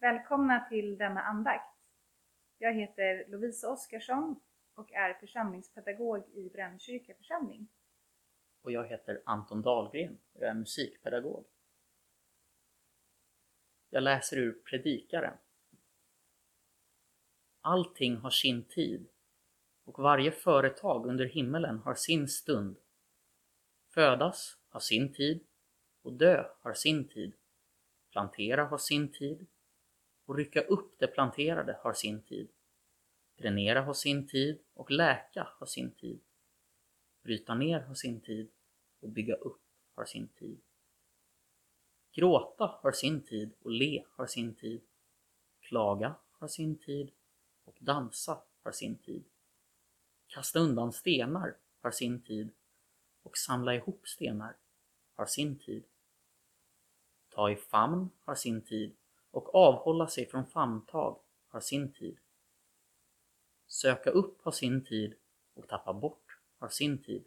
Välkomna till denna andakt. Jag heter Lovisa Oskarsson och är församlingspedagog i Brännkyrka församling. Och jag heter Anton Dahlgren och jag är musikpedagog. Jag läser ur Predikaren. Allting har sin tid och varje företag under himmelen har sin stund. Födas har sin tid och dö har sin tid. Plantera har sin tid och rycka upp det planterade har sin tid. Dränera har sin tid och läka har sin tid. Bryta ner har sin tid och bygga upp har sin tid. Gråta har sin tid och le har sin tid. Klaga har sin tid och dansa har sin tid. Kasta undan stenar har sin tid och samla ihop stenar har sin tid. Ta i famn har sin tid och avhålla sig från famntag har sin tid. Söka upp har sin tid och tappa bort har sin tid.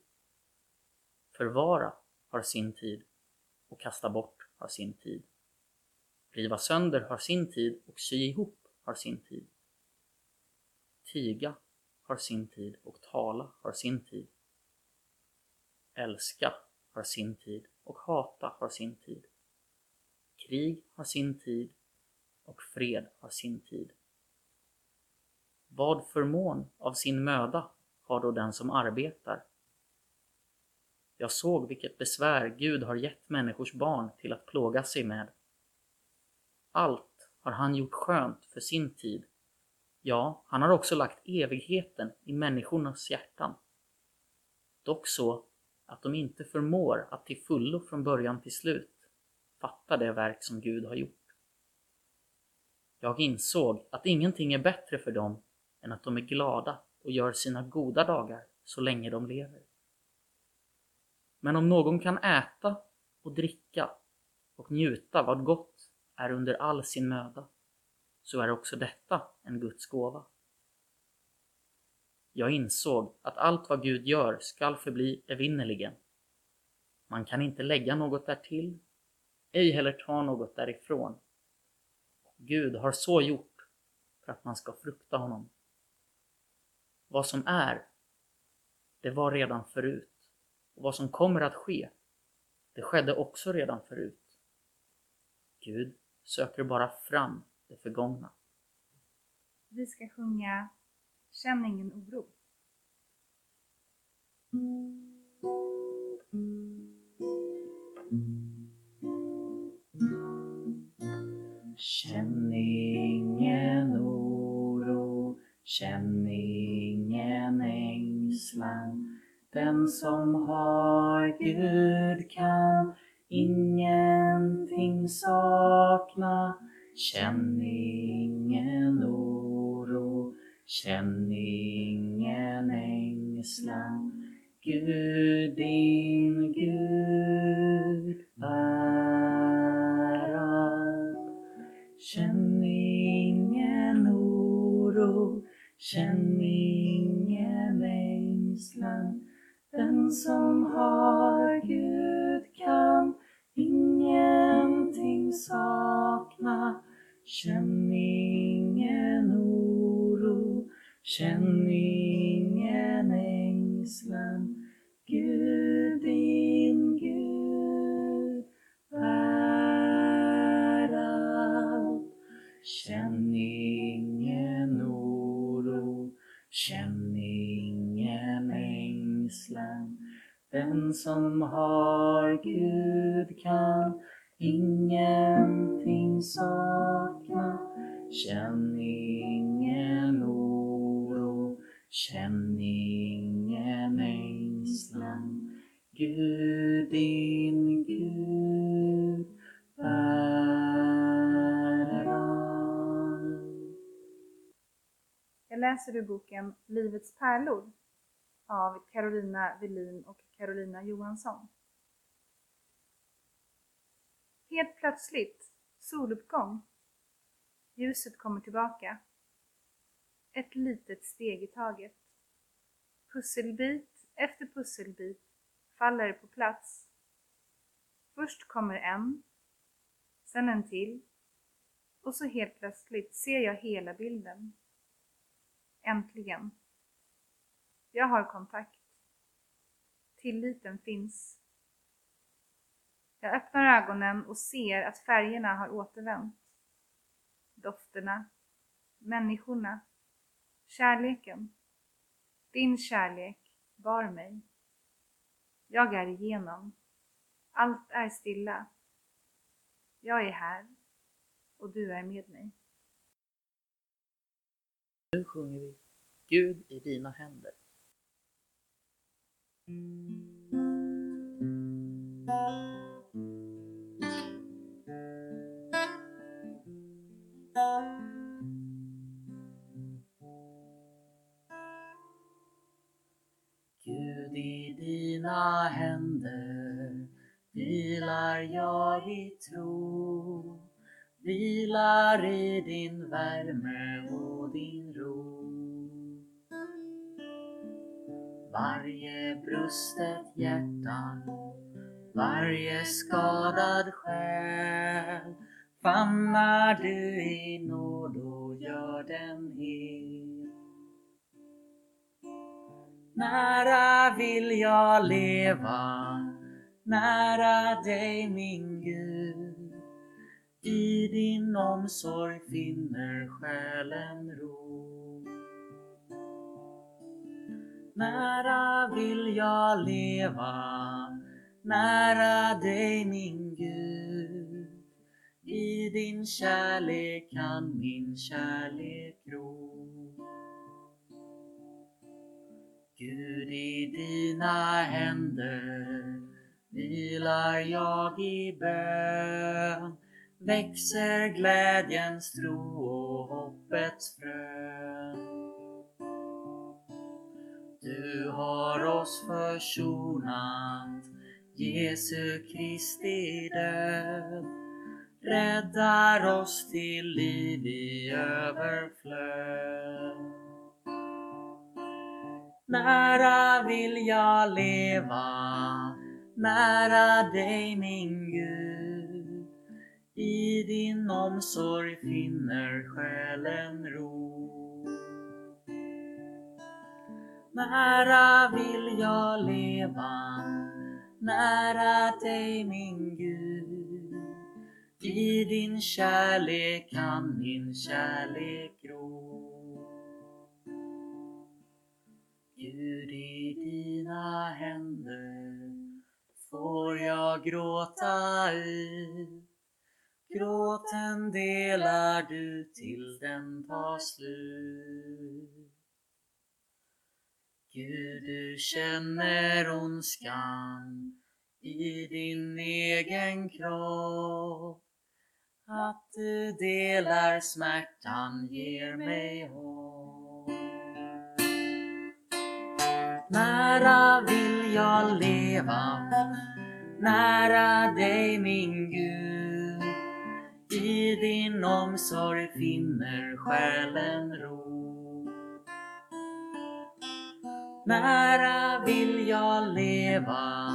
Förvara har sin tid och kasta bort har sin tid. Riva sönder har sin tid och sy ihop har sin tid. Tiga har sin tid och tala har sin tid. Älska har sin tid och hata har sin tid. Krig har sin tid och fred har sin tid. Vad förmån av sin möda har då den som arbetar? Jag såg vilket besvär Gud har gett människors barn till att plåga sig med. Allt har han gjort skönt för sin tid. Ja, han har också lagt evigheten i människornas hjärtan. Dock så att de inte förmår att till fullo från början till slut fatta det verk som Gud har gjort. Jag insåg att ingenting är bättre för dem än att de är glada och gör sina goda dagar så länge de lever. Men om någon kan äta och dricka och njuta vad gott är under all sin möda, så är också detta en Guds gåva. Jag insåg att allt vad Gud gör skall förbli evinnerligen. Man kan inte lägga något därtill, ej heller ta något därifrån. Gud har så gjort för att man ska frukta honom. Vad som är, det var redan förut. Och vad som kommer att ske, det skedde också redan förut. Gud söker bara fram det förgångna. Vi ska sjunga Känn ingen oro. Känn ingen oro, känn ingen ängslan. Den som har Gud kan ingenting sakna. Känn ingen oro, känn ingen ängslan. Gud, din Gud är känn ingen ängslan. Den som har Gud kan ingenting sakna. Känn ängslan. Den som har Gud kan ingenting sakna. Känn ingen oro, känn ingen ängslan. Gud, din Gud är allt. Jag läser ur boken Livets pärlor av Carolina Velin och Carolina Johansson. Helt plötsligt, soluppgång. Ljuset kommer tillbaka. Ett litet steg i taget. Pusselbit efter pusselbit faller på plats. Först kommer en, sen en till, Och så helt plötsligt ser jag hela bilden. Äntligen. Jag har kontakt. Tilliten finns. Jag öppnar ögonen och ser att färgerna har återvänt. Dofterna, människorna, kärleken. Din kärlek bar mig. Jag är igenom. Allt är stilla. Jag är här och du är med mig. Nu sjunger vi Gud i dina händer. Gud i dina händer vilar jag i tro. Vilar i din värme och din varje brustet hjärta varje skadad själ famnar du i nåd och gör den hel Nära vill jag leva, nära dig min Gud. I din omsorg finner själen ro. Nära vill jag leva, nära dig min Gud. I din kärlek kan min kärlek gro. Gud, i dina händer vilar jag i bön. Växer glädjens tro och hoppets frön. Du har oss försonat, Jesu Kristi död räddar oss till liv i överflöd. Nära vill jag leva, nära dig min Gud. I din omsorg finner själen ro. Nära vill jag leva, nära dig min Gud. I din kärlek kan min kärlek gro. Gud, i dina händer får jag gråta ut. Gråten delar du till den tar slut. Gud, du känner ondskan i din egen kropp. Att du delar smärtan ger mig hopp. Nära vill jag leva, nära dig min Gud. I din omsorg finner själen ro. Nära vill jag leva,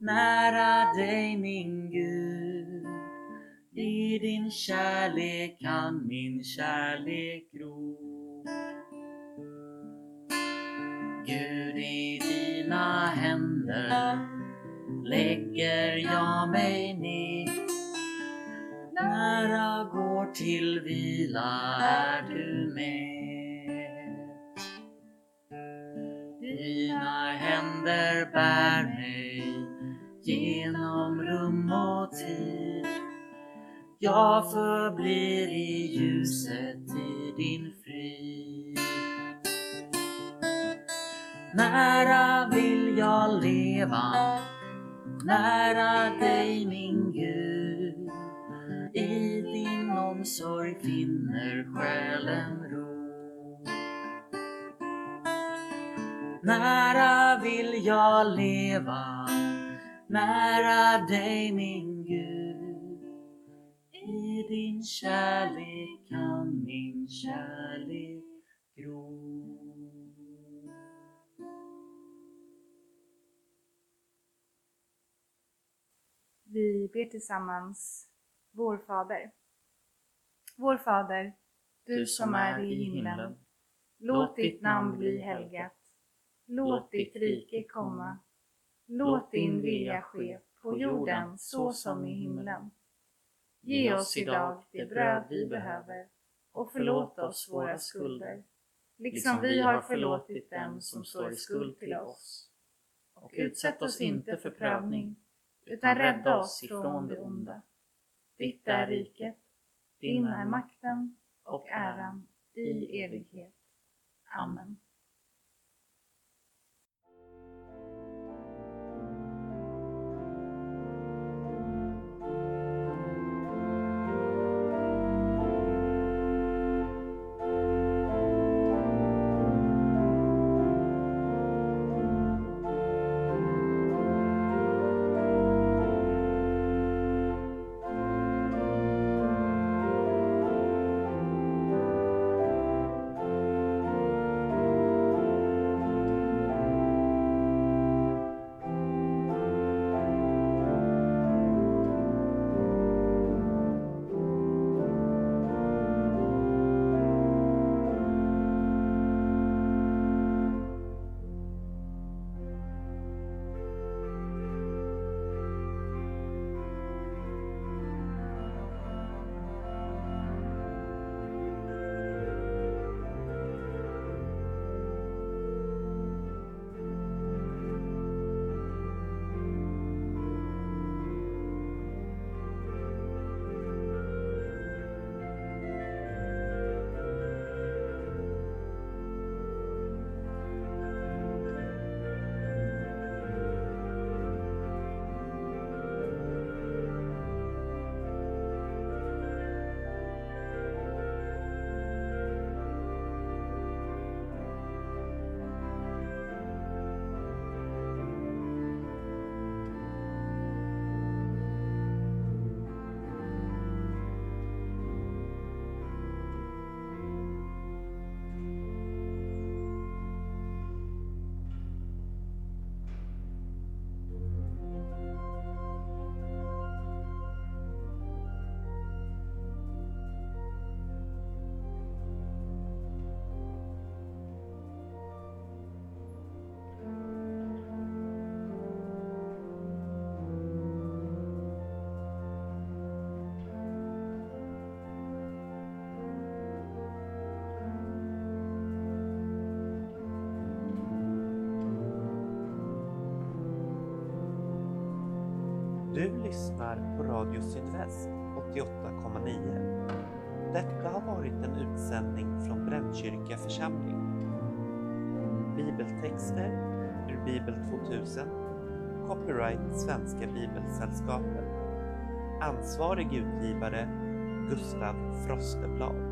nära dig min Gud. I din kärlek kan min kärlek gro. Gud, i dina händer lägger jag mig ner. Nära går till vila är du med. Händer bär mig genom rum och tid. Jag förblir i ljuset i din frid. Nära vill jag leva, nära dig min Gud. I din omsorg finner själen ro. Nära vill jag leva, nära dig min Gud. I din kärlek kan min kärlek gro. Vi ber tillsammans Vår Fader. Vår Fader, du som är i himlen. Låt ditt namn bli helgat. Låt ditt rike komma. Låt din vilja ske på jorden så som i himlen. Ge oss idag det bröd vi behöver och förlåt oss våra skulder, liksom vi har förlåtit dem som står i skuld till oss. Och utsätt oss inte för prövning, utan rädda oss ifrån det onda. Ditt är riket, din är makten och äran i evighet. Amen. Du lyssnar på Radio Sydväst 88,9. Detta har varit en utsändning från Brännkyrka församling. Bibeltexter ur Bibel 2000 Copyright Svenska Bibelsällskapet Ansvarig utgivare Gustav Frosteblad